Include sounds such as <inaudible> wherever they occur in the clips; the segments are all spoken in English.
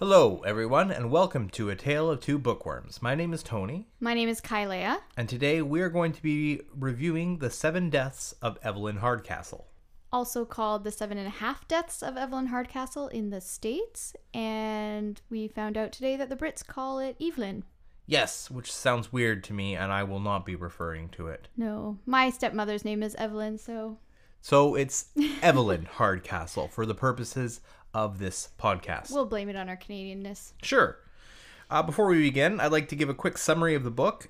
Hello, everyone, and welcome to A Tale of Two Bookworms. My name is Tony, My name is Kailea. and today we are going to be reviewing The Seven Deaths of Evelyn Hardcastle. also called The Seven and a Half Deaths of Evelyn Hardcastle in the States. And we found out today that the Brits call it Evelyn. Yes, which sounds weird to me, and I will not be referring to it. No, my stepmother's name is Evelyn, so So it's Evelyn <laughs> Hardcastle for the purposes of this podcast. we'll blame it on our Canadianness. Sure. Uh, before we begin, I'd like to give a quick summary of the book.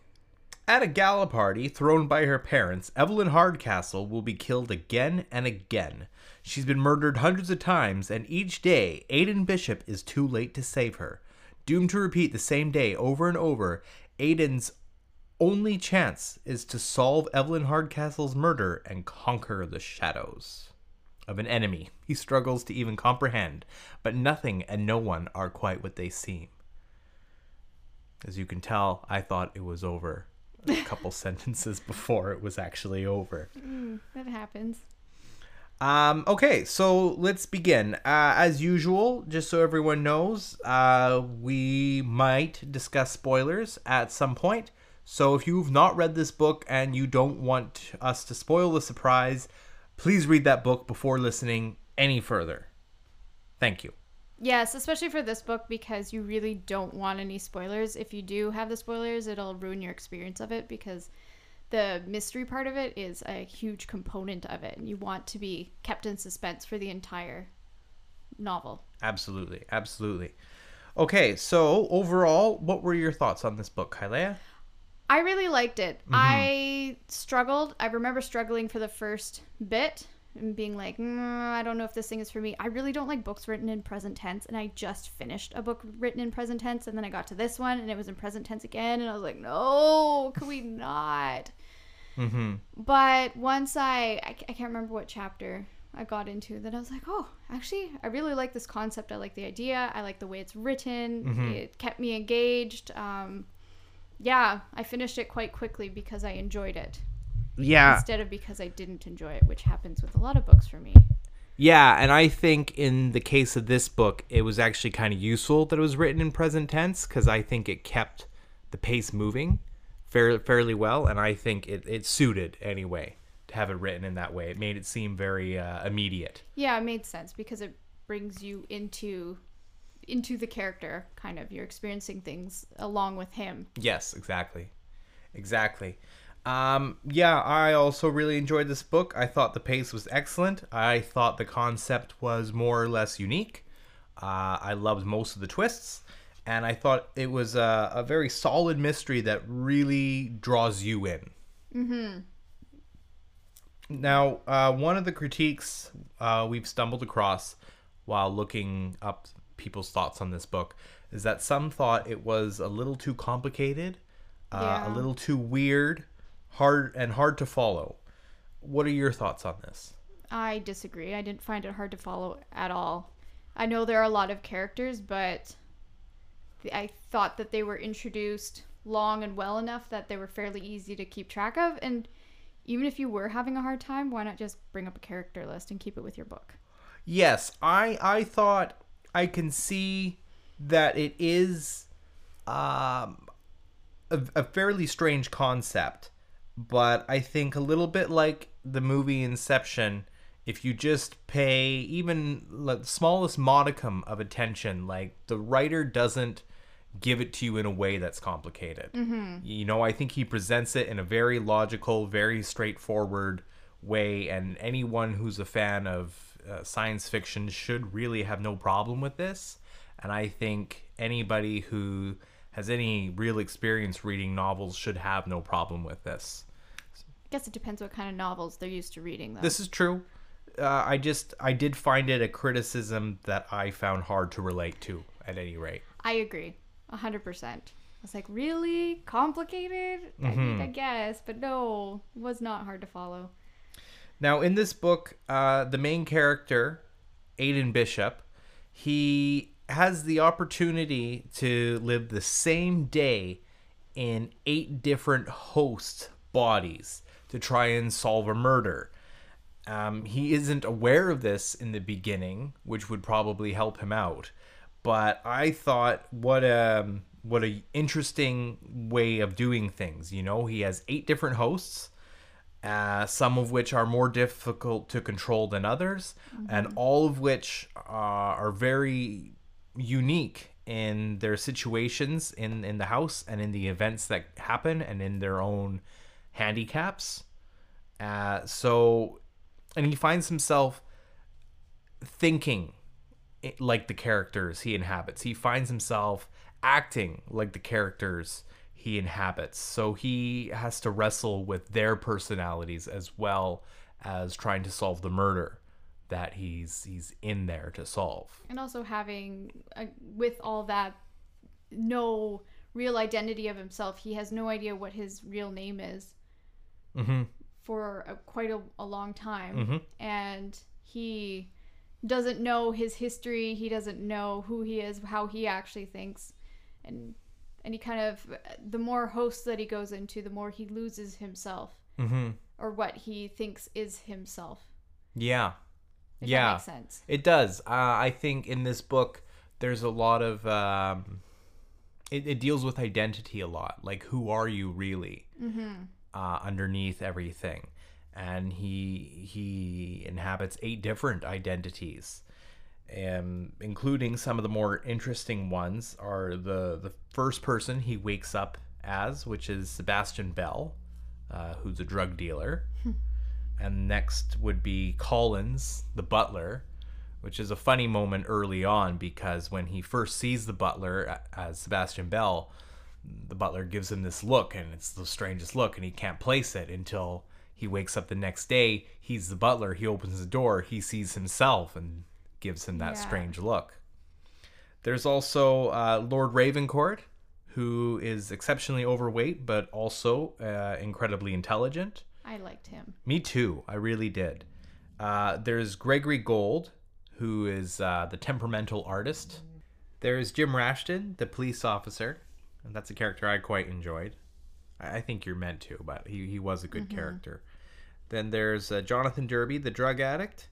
At a gala party thrown by her parents, Evelyn Hardcastle will be killed again and again. She's been murdered hundreds of times, and each day, Aidan Bishop is too late to save her. Doomed to repeat the same day over and over, Aidan's only chance is to solve Evelyn Hardcastle's murder and conquer the shadows of an enemy he struggles to even comprehend, but nothing and no one are quite what they seem. As you can tell, I thought it was over a <laughs> couple sentences before it was actually over. That happens. Um, okay, so let's begin. Uh, as usual, just so everyone knows, uh, we might discuss spoilers at some point. So if you've not read this book and you don't want us to spoil the surprise, please read that book before listening any further. Thank you. Yes, especially for this book because you really don't want any spoilers. If you do have the spoilers, it'll ruin your experience of it because the mystery part of it is a huge component of it, and you want to be kept in suspense for the entire novel. Absolutely, absolutely. Okay, so overall, what were your thoughts on this book, Kailea? I really liked it. I struggled. I remember struggling for the first bit and being like, mm, I don't know if this thing is for me. I really don't like books written in present tense, and I just finished a book written in present tense, and then I got to this one, and it was in present tense again, and I was like, no, can we not? Mm-hmm. But once I, I, I can't remember what chapter I got into, that I was like, oh, actually, I really like this concept. I like the idea. I like the way it's written. It kept me engaged. Um, yeah, I finished it quite quickly because I enjoyed it Yeah, instead of because I didn't enjoy it, which happens with a lot of books for me. Yeah, and I think in the case of this book, it was actually kind of useful that it was written in present tense because I think it kept the pace moving fair, fairly well, and I think it, it suited anyway to have it written in that way. It made it seem very uh, immediate. Yeah, it made sense because it brings you into into the character kind of you're experiencing things along with him Yes, exactly. Exactly. Um, yeah, I also really enjoyed this book. I thought the pace was excellent. I thought the concept was more or less unique. Uh, I loved most of the twists. And I thought it was a, a very solid mystery that really draws you in. Mm-hmm. Now, uh, one of the critiques uh, we've stumbled across while looking up people's thoughts on this book is that some thought it was a little too complicated, uh, a little too weird, hard and hard to follow. What are your thoughts on this? I disagree. I didn't find it hard to follow at all. I know there are a lot of characters, but I thought that they were introduced long and well enough that they were fairly easy to keep track of. And even if you were having a hard time, why not just bring up a character list and keep it with your book? Yes, I I thought I can see that it is um, a, a fairly strange concept, but I think a little bit like the movie Inception. If you just pay even the smallest modicum of attention, like the writer doesn't give it to you in a way that's complicated. You know, I think he presents it in a very logical, very straightforward way, and anyone who's a fan of uh, science fiction should really have no problem with this. And I think anybody who has any real experience reading novels should have no problem with this. I guess it depends what kind of novels they're used to reading, though. This is true. Uh, I just I did find it a criticism that I found hard to relate to at any rate. I agree, a hundred percent. I was like, really complicated? I mean, I guess, but no, it was not hard to follow. Now, in this book, uh, the main character, Aidan Bishop, he has the opportunity to live the same day in eight different host bodies to try and solve a murder. Um, he isn't aware of this in the beginning, which would probably help him out. but I thought what a what a interesting way of doing things. You know, he has eight different hosts, uh, some of which are more difficult to control than others, and all of which uh, are very unique in their situations in in the house and in the events that happen and in their own handicaps. Uh, so, and he finds himself thinking like the characters he inhabits. He finds himself acting like the characters he inhabits. So he has to wrestle with their personalities as well as trying to solve the murder that he's he's in there to solve. And also having, uh, with all that, no real identity of himself. He has no idea what his real name is Mm-hmm. for a, quite a, a long time. Mhm. And he doesn't know his history. He doesn't know who he is, how he actually thinks. And and he kind of the more hosts that he goes into, the more he loses himself Mm-hmm. or what he thinks is himself. Yeah. If yeah. makes sense. It does. Uh, I think in this book, there's a lot of. Um, it, it deals with identity a lot. Like, who are you really? Mm-hmm. Uh, underneath everything, and he he inhabits eight different identities, um, including some of the more interesting ones are the the first person he wakes up as, which is Sebastian Bell, uh, who's a drug dealer and next would be Collins, the butler, which is a funny moment early on because when he first sees the butler as Sebastian Bell, the butler gives him this look, and it's the strangest look, and he can't place it until he wakes up the next day. He's the butler. He opens the door. He sees himself and gives him that Yeah. strange look. There's also uh, Lord Ravencourt, who is exceptionally overweight but also uh, incredibly intelligent. I liked him. Me too. I really did. Uh, there's Gregory Gold, who is uh, the temperamental artist. There's Jim Rashton, the police officer, and that's a character I quite enjoyed. I, I think you're meant to, but he, he was a good character. Then there's uh, Jonathan Derby, the drug addict.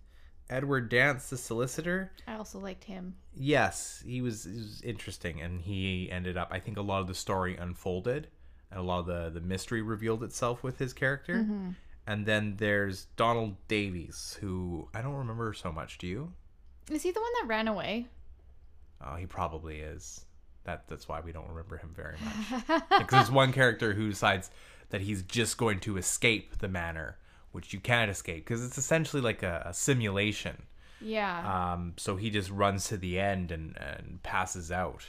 Edward Dance, the solicitor. I also liked him. Yes, he was, he was interesting, and he ended up. I think a lot of the story unfolded, and a lot of the the mystery revealed itself with his character. Mm-hmm. And then there's Donald Davies, who I don't remember so much. Do you? Is he the one that ran away? Oh, he probably is. That that's why we don't remember him very much. <laughs> Because there's one character who decides that he's just going to escape the manor, which you can't escape because it's essentially like a, a simulation. Yeah. Um, so he just runs to the end and, and passes out.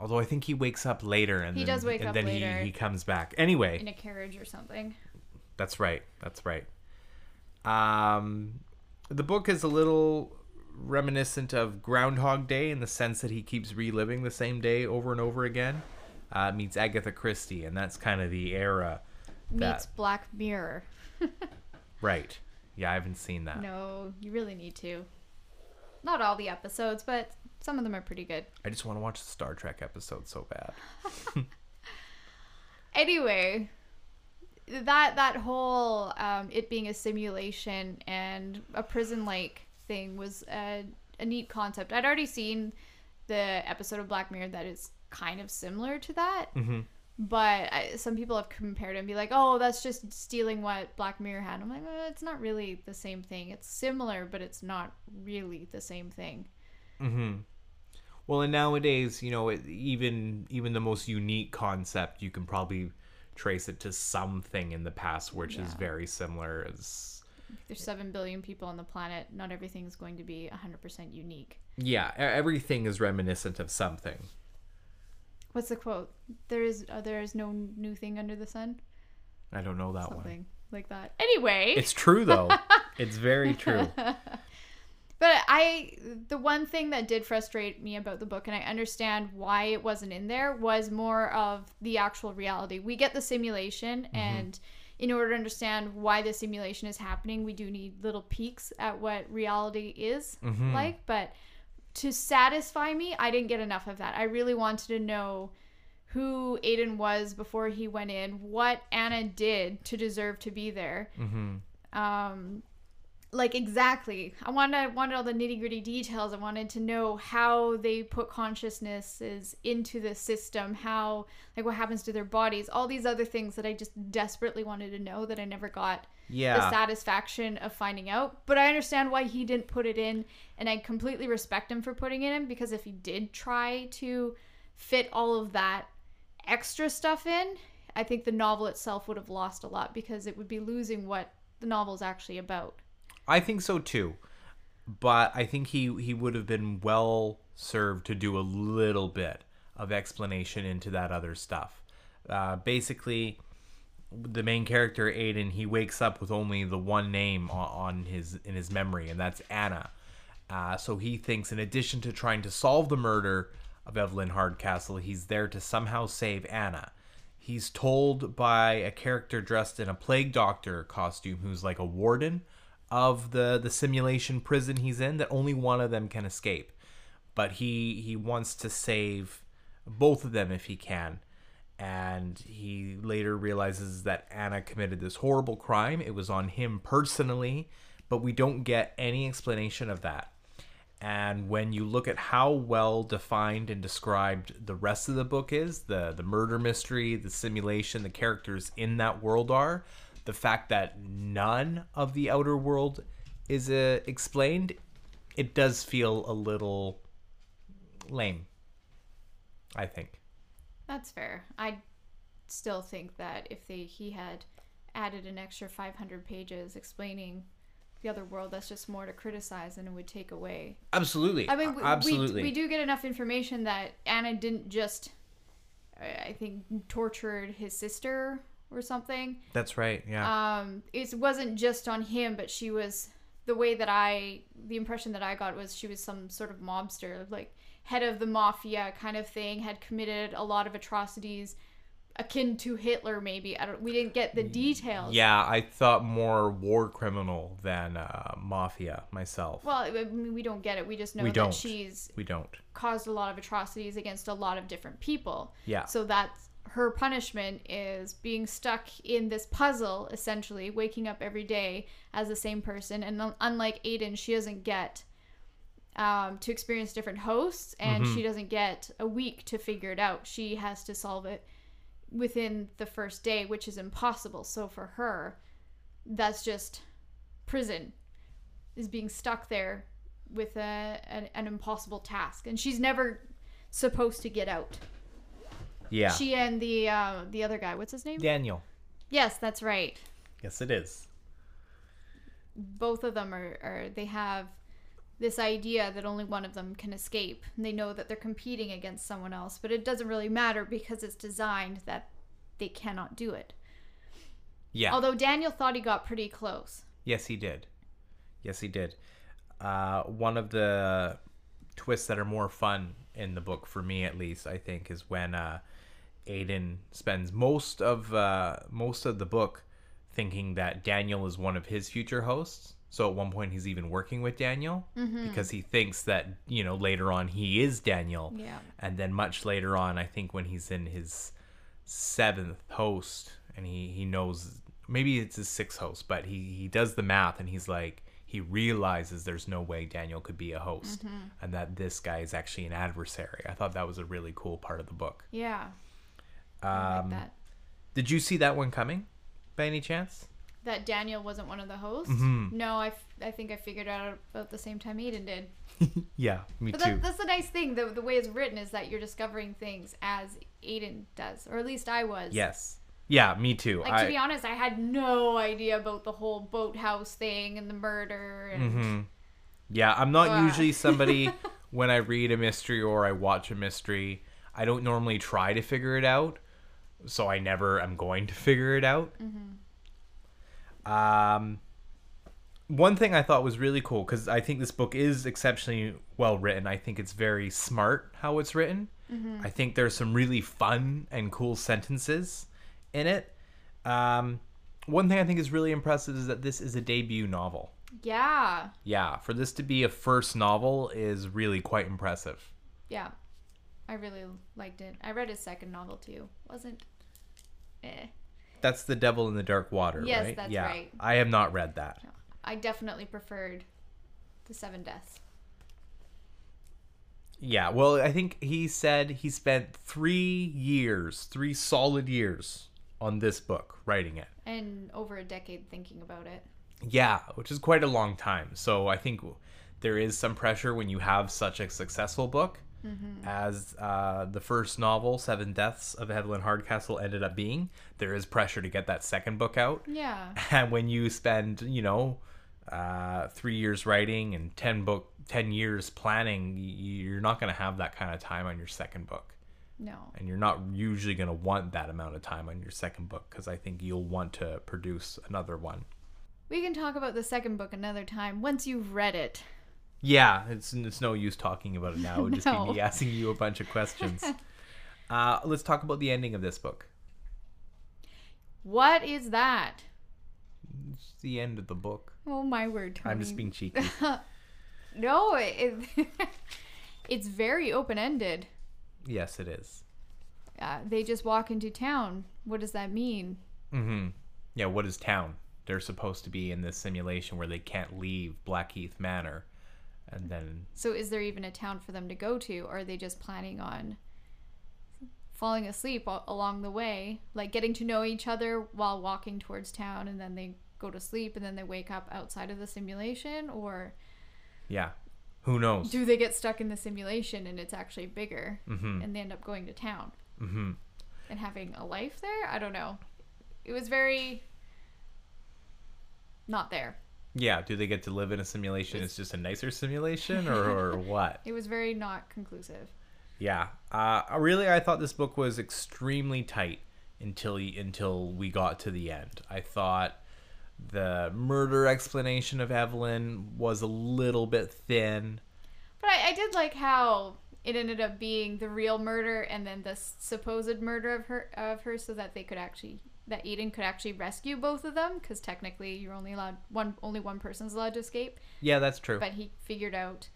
Although I think he wakes up later and He then, does wake and up then later. He, he comes back. Anyway, in a carriage or something. that's right. That's right. Um, the book is a little reminiscent of Groundhog Day in the sense that he keeps reliving the same day over and over again. Uh, meets Agatha Christie, and that's kind of the era. Meets Black Mirror. <laughs> right? Yeah, I haven't seen that. No, you really need to. Not all the episodes, but some of them are pretty good. I just want to watch the Star Trek episode so bad. <laughs> Anyway, that that whole um, it being a simulation and a prison-like thing was a, a neat concept. I'd already seen the episode of Black Mirror that is kind of similar to that. Mm-hmm. But I, some people have compared it and be like, "Oh, that's just stealing what Black Mirror had." I'm like, eh, "It's not really the same thing. It's similar, but it's not really the same thing." Mm-hmm. Well, and nowadays, you know, it, even even the most unique concept, you can probably trace it to something in the past, which is very similar. As There's seven billion people on the planet. Not everything's going to be 100% unique. yeah, everything is reminiscent of something. What's the quote? There is uh, there is no new thing under the sun. I don't know that one. Something like that. Anyway, It's true though. <laughs> it's very true. <laughs> but I the one thing that did frustrate me about the book, and I understand why it wasn't in there, was more of the actual reality. We get the simulation, and in order to understand why the simulation is happening, we do need little peeks at what reality is like. But to satisfy me, I didn't get enough of that. I really wanted to know who Aidan was before he went in, what Anna did to deserve to be there. hmm Um, like exactly. I wanted I wanted all the nitty gritty details. I wanted to know how they put consciousnesses into the system, how like what happens to their bodies, all these other things that I just desperately wanted to know that I never got the satisfaction of finding out. But I understand why he didn't put it in, and I completely respect him for putting it in because if he did try to fit all of that extra stuff in, I think the novel itself would have lost a lot because it would be losing what the novel is actually about. I think so too. But I think he he would have been well served to do a little bit of explanation into that other stuff. Uh, basically, the main character Aidan he wakes up with only the one name on, on his in his memory, and that's Anna. Uh, so he thinks, in addition to trying to solve the murder of Evelyn Hardcastle, he's there to somehow save Anna. He's told by a character dressed in a plague doctor costume, who's like a warden of the the simulation prison he's in, that only one of them can escape. But he he wants to save both of them if he can and he later realizes that Anna committed this horrible crime. It was on him personally, but we don't get any explanation of that. And when you look at how well defined and described the rest of the book is, the the murder mystery, the simulation, the characters in that world are, the fact that none of the outer world is uh, explained, it does feel a little lame. I think. That's fair. I still think that if they he had added an extra 500 pages explaining the other world, that's just more to criticize and it would take away. Absolutely. I mean, we, absolutely. We, we do get enough information that Anna didn't just, I I think, tortured his sister or something. That's right. Yeah. Um, it wasn't just on him, but she was the way that I, the impression that I got was she was some sort of mobster, like head of the mafia kind of thing, had committed a lot of atrocities akin to Hitler. Maybe I don't. We didn't get the details. yeah, I thought more war criminal than uh, mafia myself. Well, I mean, we don't get it. We just know We that don't. she's we don't. caused a lot of atrocities against a lot of different people. Yeah. So that's her punishment is being stuck in this puzzle, essentially, waking up every day as the same person. And unlike Aidan, she doesn't get um, to experience different hosts, and Mm-hmm. she doesn't get a week to figure it out. She has to solve it within the first day, which is impossible. So for her, that's just prison, is being stuck there with a, an, an impossible task. And she's never supposed to get out. Yeah. She and the uh, the other guy, what's his name? Daniel. Yes, that's right. Yes, it is. Both of them are, are they have this idea that only one of them can escape. And they know that they're competing against someone else, but it doesn't really matter because it's designed that they cannot do it. Yeah. Although Daniel thought he got pretty close. yes, he did. Yes, he did. Uh, one of the twists that are more fun in the book, for me at least, I think, is when uh, Aidan spends most of uh, most of the book thinking that Daniel is one of his future hosts. So at one point, he's even working with Daniel because he thinks that you know later on he is Daniel. Yeah. And then much later on, I think when he's in his seventh host and he he knows maybe it's his sixth host, but he he does the math and he's like he realizes there's no way Daniel could be a host and that this guy is actually an adversary. I thought that was a really cool part of the book. Yeah. I like. Did you see that one coming by any chance? That Daniel wasn't one of the hosts? Mm-hmm. No, I, f- I think I figured out about the same time Aidan did. <laughs> Yeah, me But too. that, that's the nice thing. The, the way it's written is that you're discovering things as Aidan does, or at least I was. yes. Yeah, me too. Like I, to be honest, I had no idea about the whole boathouse thing and the murder. And Mm-hmm. Yeah, I'm not usually somebody <laughs> when I read a mystery or I watch a mystery, I don't normally try to figure it out. So I never am going to figure it out. Um, one thing I thought was really cool because I think this book is exceptionally well written. I think it's very smart how it's written. I think there's some really fun and cool sentences in it. Um, one thing I think is really impressive is that this is a debut novel. yeah, Yeah, for this to be a first novel is really quite impressive. yeah, I really liked it. I read his second novel too. Wasn't eh. That's The Devil in the Dark Water, Yes, right? that's yeah. right. I have not read that. I definitely preferred the Seven Deaths. Yeah, well, I think he said he spent three years, three solid years on this book, writing it. And over a decade thinking about it. Yeah, which is quite a long time. So I think there is some pressure when you have such a successful book as uh, the first novel, Seven Deaths of Evelyn Hardcastle, ended up being. There is pressure to get that second book out. Yeah. <laughs> And when you spend, you know, uh, three years writing and 10 book 10 years planning you're not going to have that kind of time on your second book No. and you're not usually going to want that amount of time on your second book because i think you'll want to produce another one We can talk about the second book another time once you've read it. Yeah it's, it's no use talking about it now it would just No. be me <laughs> asking you a bunch of questions <laughs> uh, let's talk about the ending of this book What is that? it's the end of the book Oh my word, Tony. i'm just being cheeky <laughs> No, it, it's very open ended. yes it is Uh, they just walk into town. What does that mean? Mm-hmm. Yeah, what is town? They're supposed to be in this simulation where they can't leave Blackheath Manor. And then So, is there even a town for them to go to? Or are they just planning on falling asleep along the way? Like getting to know each other while walking towards town and then they go to sleep and then they wake up outside of the simulation? Or yeah. Who knows? do they get stuck in the simulation and it's actually bigger Mm-hmm. and they end up going to town Mm-hmm. and having a life there? I don't know. It was very not there. Yeah, do they get to live in a simulation? It's just a nicer simulation or, or <laughs> what? It was very not conclusive. Yeah. Uh, really, I thought this book was extremely tight until until we got to the end. I thought the murder explanation of Evelyn was a little bit thin. But I, I did like how it ended up being the real murder and then the supposed murder of her of her, so that they could actually that Aidan could actually rescue both of them because technically you're only allowed one only one person's allowed to escape. Yeah, that's true. But he figured out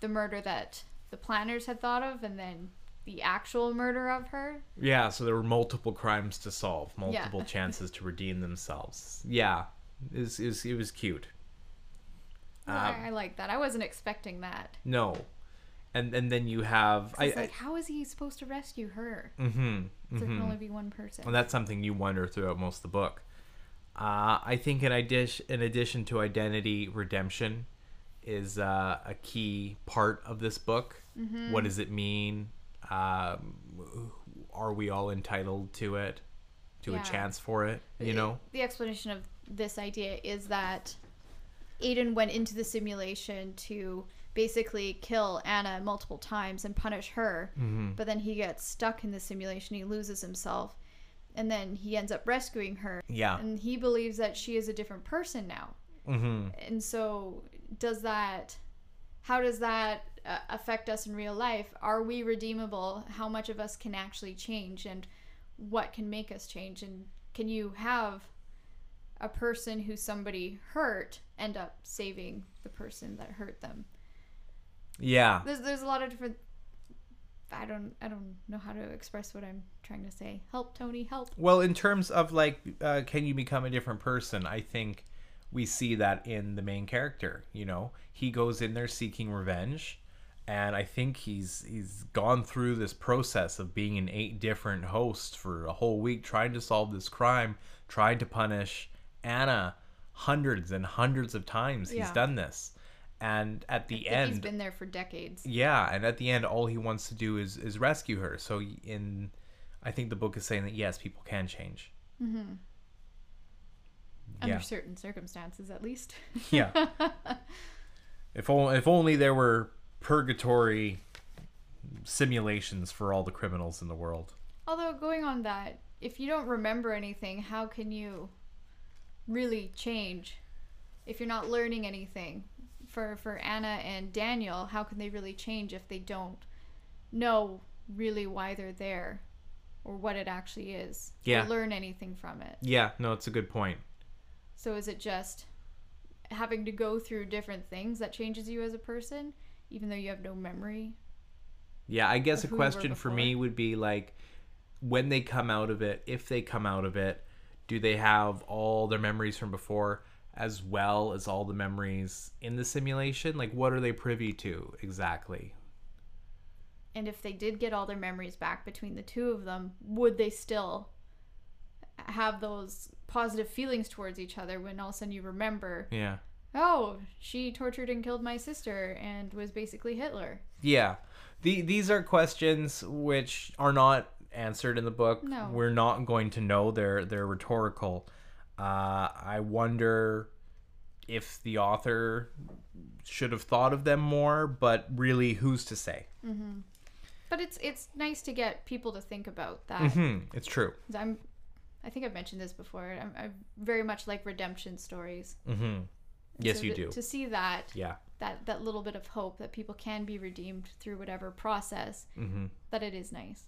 the murder that the planners had thought of, and then the actual murder of her. Yeah, so there were multiple crimes to solve, Yeah. multiple <laughs> chances to redeem themselves. Yeah, it was, it was, it was cute. Um, I, I like that. I wasn't expecting that. no, and and then you have I, It's like, how is he supposed to rescue her? I mm-hmm, There can mm-hmm. only be one person. and that's something you wonder throughout most of the book. Uh, I think in addition, in addition to identity redemption, is uh, a key part of this book. Mm-hmm. What does it mean? Um, are we all entitled to it? To Yeah. a chance for it? You know? the explanation of this idea is that Aidan went into the simulation to basically kill Anna multiple times and punish her, Mm-hmm. but then he gets stuck in the simulation, he loses himself, and then he ends up rescuing her. Yeah. And he believes that she is a different person now. Mm-hmm. And so, does that, how does that uh, affect us in real life? Are we redeemable? How much of us can actually change? And what can make us change? And can you have a person who somebody hurt end up saving the person that hurt them? Yeah. There's, there's a lot of different. I don't I don't know how to express what I'm trying to say. Help, Tony, help. Well, in terms of like, uh, can you become a different person? I think we see that in the main character. You know, he goes in there seeking revenge, and I think he's he's gone through this process of being an eight different hosts for a whole week, trying to solve this crime, trying to punish Anna hundreds and hundreds of times. He's done this, and at the end, he's been there for decades. yeah, and at the end, all he wants to do is is rescue her. So in, I think the book is saying that yes, people can change. Mm-hmm. Yeah, Under certain circumstances, at least. <laughs> yeah. <laughs> if only if only there were purgatory simulations for all the criminals in the world. Although going on that, if you don't remember anything, how can you really change? If you're not learning anything, for for Anna and Daniel, how can they really change if they don't know really why they're there, or what it actually is? Yeah. Or learn anything from it. Yeah, no, it's a good point. So is it just having to go through different things that changes you as a person, even though you have no memory? Yeah, I guess a who we were question for me would be like when they come out of it, if they come out of it, do they have all their memories from before? As well as all the memories in the simulation? Like, what are they privy to exactly? And if they did get all their memories back between the two of them, would they still have those positive feelings towards each other when all of a sudden you remember, Yeah. oh, she tortured and killed my sister and was basically Hitler? Yeah. The, these are questions which are not answered in the book. No. We're not going to know. They're they're rhetorical. Uh, I wonder if the author should have thought of them more, but really, who's to say? But it's it's nice to get people to think about that. Hmm, it's true. I'm, I think I've mentioned this before. I'm, I very much like redemption stories. Mm-hmm. Yes, So you to- do. To see that Yeah. that that little bit of hope that people can be redeemed through whatever process, Mm-hmm. that it is nice.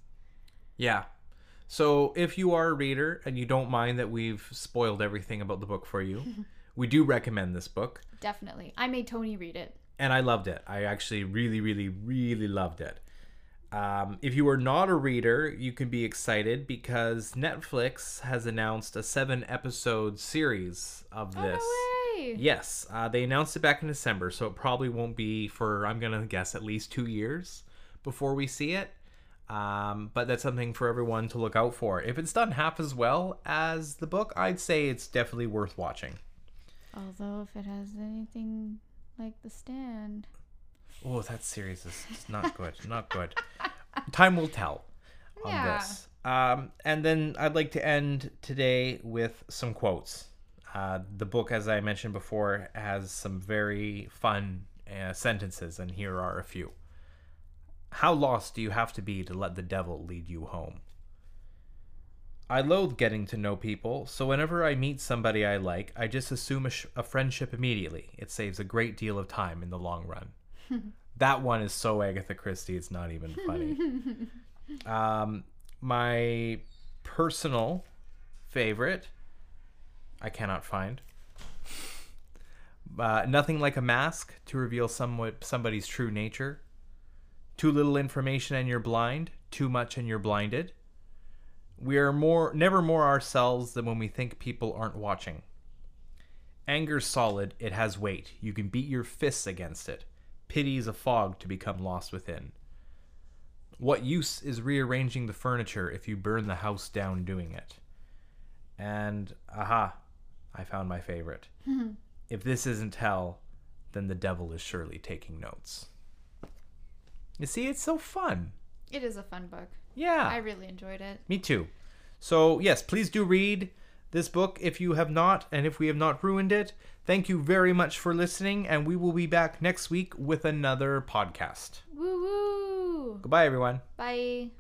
Yeah. So if you are a reader and you don't mind that we've spoiled everything about the book for you, <laughs> we do recommend this book. Definitely, I made Tony read it. and I loved it. I actually really, really, really loved it. Um, if you are not a reader, you can be excited because Netflix has announced a seven episode series of this. Oh no way! Yes, uh, they announced it back in December, so it probably won't be for, I'm going to guess, at least two years before we see it. Um, but that's something for everyone to look out for. If it's done half as well as the book, I'd say it's definitely worth watching. Although if it has anything like The Stand, Oh, that series is not good. not good. Time will tell on Yeah. this. Um, and then I'd like to end today with some quotes. Uh, the book, as I mentioned before, has some very fun uh, sentences, and here are a few. How lost do you have to be to let the devil lead you home? I loathe getting to know people, so whenever I meet somebody I like, I just assume a, sh- a friendship immediately. It saves a great deal of time in the long run. <laughs> that one is so Agatha Christie, it's not even funny. <laughs> um, my personal favorite, I cannot find. Uh, nothing like a mask to reveal somewhat somebody's true nature. Too little information and you're blind. Too much and you're blinded. We are more never more ourselves than when we think people aren't watching. Anger's solid, it has weight. You can beat your fists against it. Pity's a fog to become lost within. What use is rearranging the furniture if you burn the house down doing it? And aha, I found my favorite. <laughs> if this isn't hell, then the devil is surely taking notes. You see, it's so fun. it is a fun book. Yeah. I really enjoyed it. Me too. So, yes, please do read this book if you have not, and if we have not ruined it. Thank you very much for listening, and we will be back next week with another podcast. Woo woo! Goodbye, everyone. Bye.